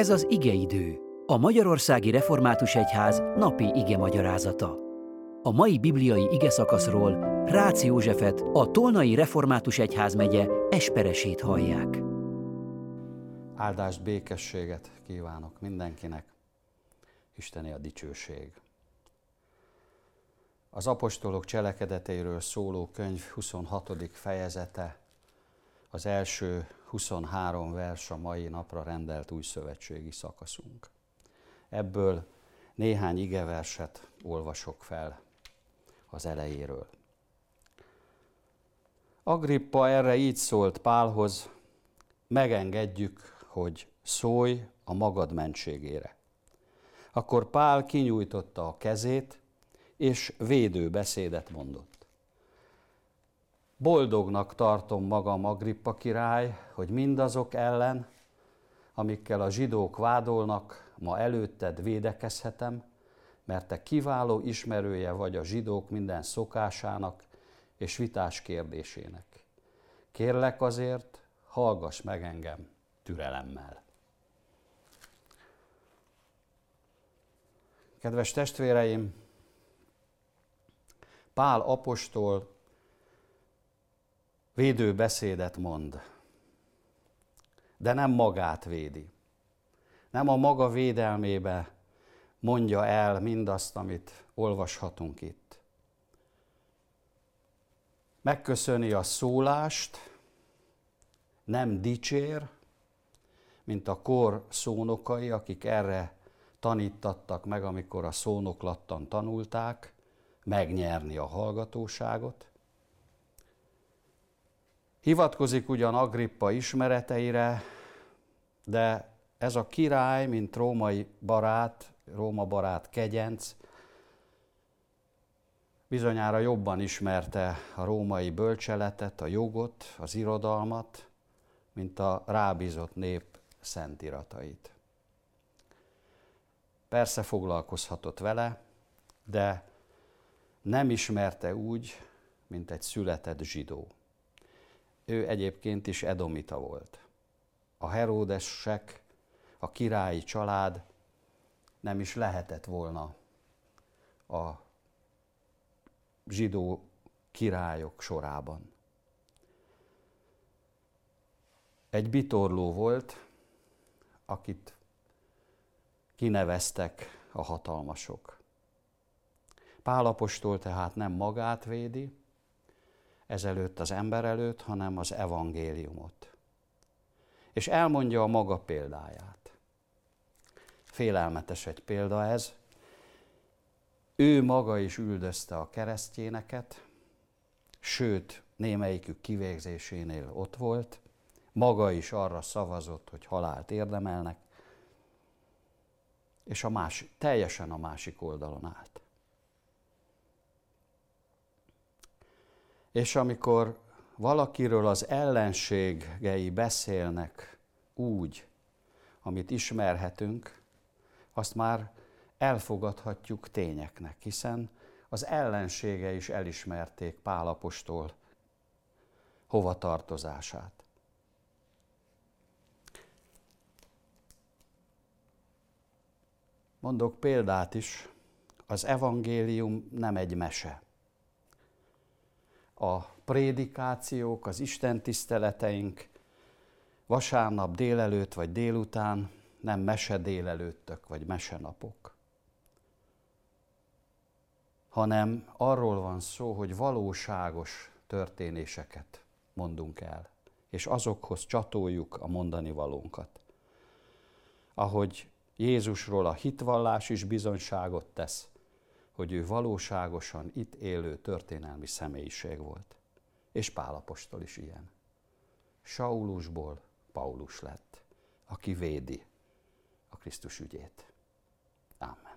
Ez az igeidő, a Magyarországi Református Egyház napi ige magyarázata. A mai bibliai ige szakaszról Rácz Józsefet, a Tolnai Református Egyház megye Esperesét hallják. Áldást, békességet kívánok mindenkinek. Isteni a dicsőség. Az apostolok cselekedeteiről szóló könyv 26. fejezete, az első 23 vers a mai napra rendelt új szövetségi szakaszunk. Ebből néhány igeverset olvasok fel az elejéről. Agrippa erre így szólt Pálhoz, megengedjük, hogy szólj a magad mentségére. Akkor Pál kinyújtotta a kezét, és védő beszédet mondott. Boldognak tartom magam, Agrippa király, hogy mindazok ellen, amikkel a zsidók vádolnak, ma előtted védekezhetem, mert te kiváló ismerője vagy a zsidók minden szokásának és vitás kérdésének. Kérlek azért, hallgass meg engem türelemmel. Kedves testvéreim, Pál apostol védő beszédet mond, de nem magát védi. Nem a maga védelmébe mondja el mindazt, amit olvashatunk itt. Megköszöni a szólást, nem dicsér, mint a kor szónokai, akik erre tanítattak meg, amikor a szónoklattan tanulták, megnyerni a hallgatóságot. Hivatkozik ugyan Agrippa ismereteire, de ez a király, mint római barát, Róma barát kegyenc, bizonyára jobban ismerte a római bölcseletet, a jogot, az irodalmat, mint a rábízott nép szentiratait. Persze foglalkozhatott vele, de nem ismerte úgy, mint egy született zsidó. Ő egyébként is edomita volt. A Heródesek, a királyi család nem is lehetett volna a zsidó királyok sorában. Egy bitorló volt, akit kineveztek a hatalmasok. Pálapostól tehát nem magát védi, ezelőtt az ember előtt, hanem az evangéliumot. És elmondja a maga példáját. Félelmetes egy példa ez. Ő maga is üldözte a keresztjéneket, sőt, némelyikük kivégzésénél ott volt, maga is arra szavazott, hogy halált érdemelnek, és a másik, teljesen a másik oldalon állt. És amikor valakiről az ellenségei beszélnek úgy, amit ismerhetünk, azt már elfogadhatjuk tényeknek, hiszen az ellensége is elismerték Pálapostól hova tartozását. Mondok példát is, az evangélium nem egy mese a prédikációk, az Isten tiszteleteink vasárnap délelőtt vagy délután nem mese délelőttök vagy mesenapok, hanem arról van szó, hogy valóságos történéseket mondunk el, és azokhoz csatoljuk a mondani valónkat. Ahogy Jézusról a hitvallás is bizonyságot tesz, hogy ő valóságosan itt élő történelmi személyiség volt. És Pálapostól is ilyen. Saulusból Paulus lett, aki védi a Krisztus ügyét. Amen.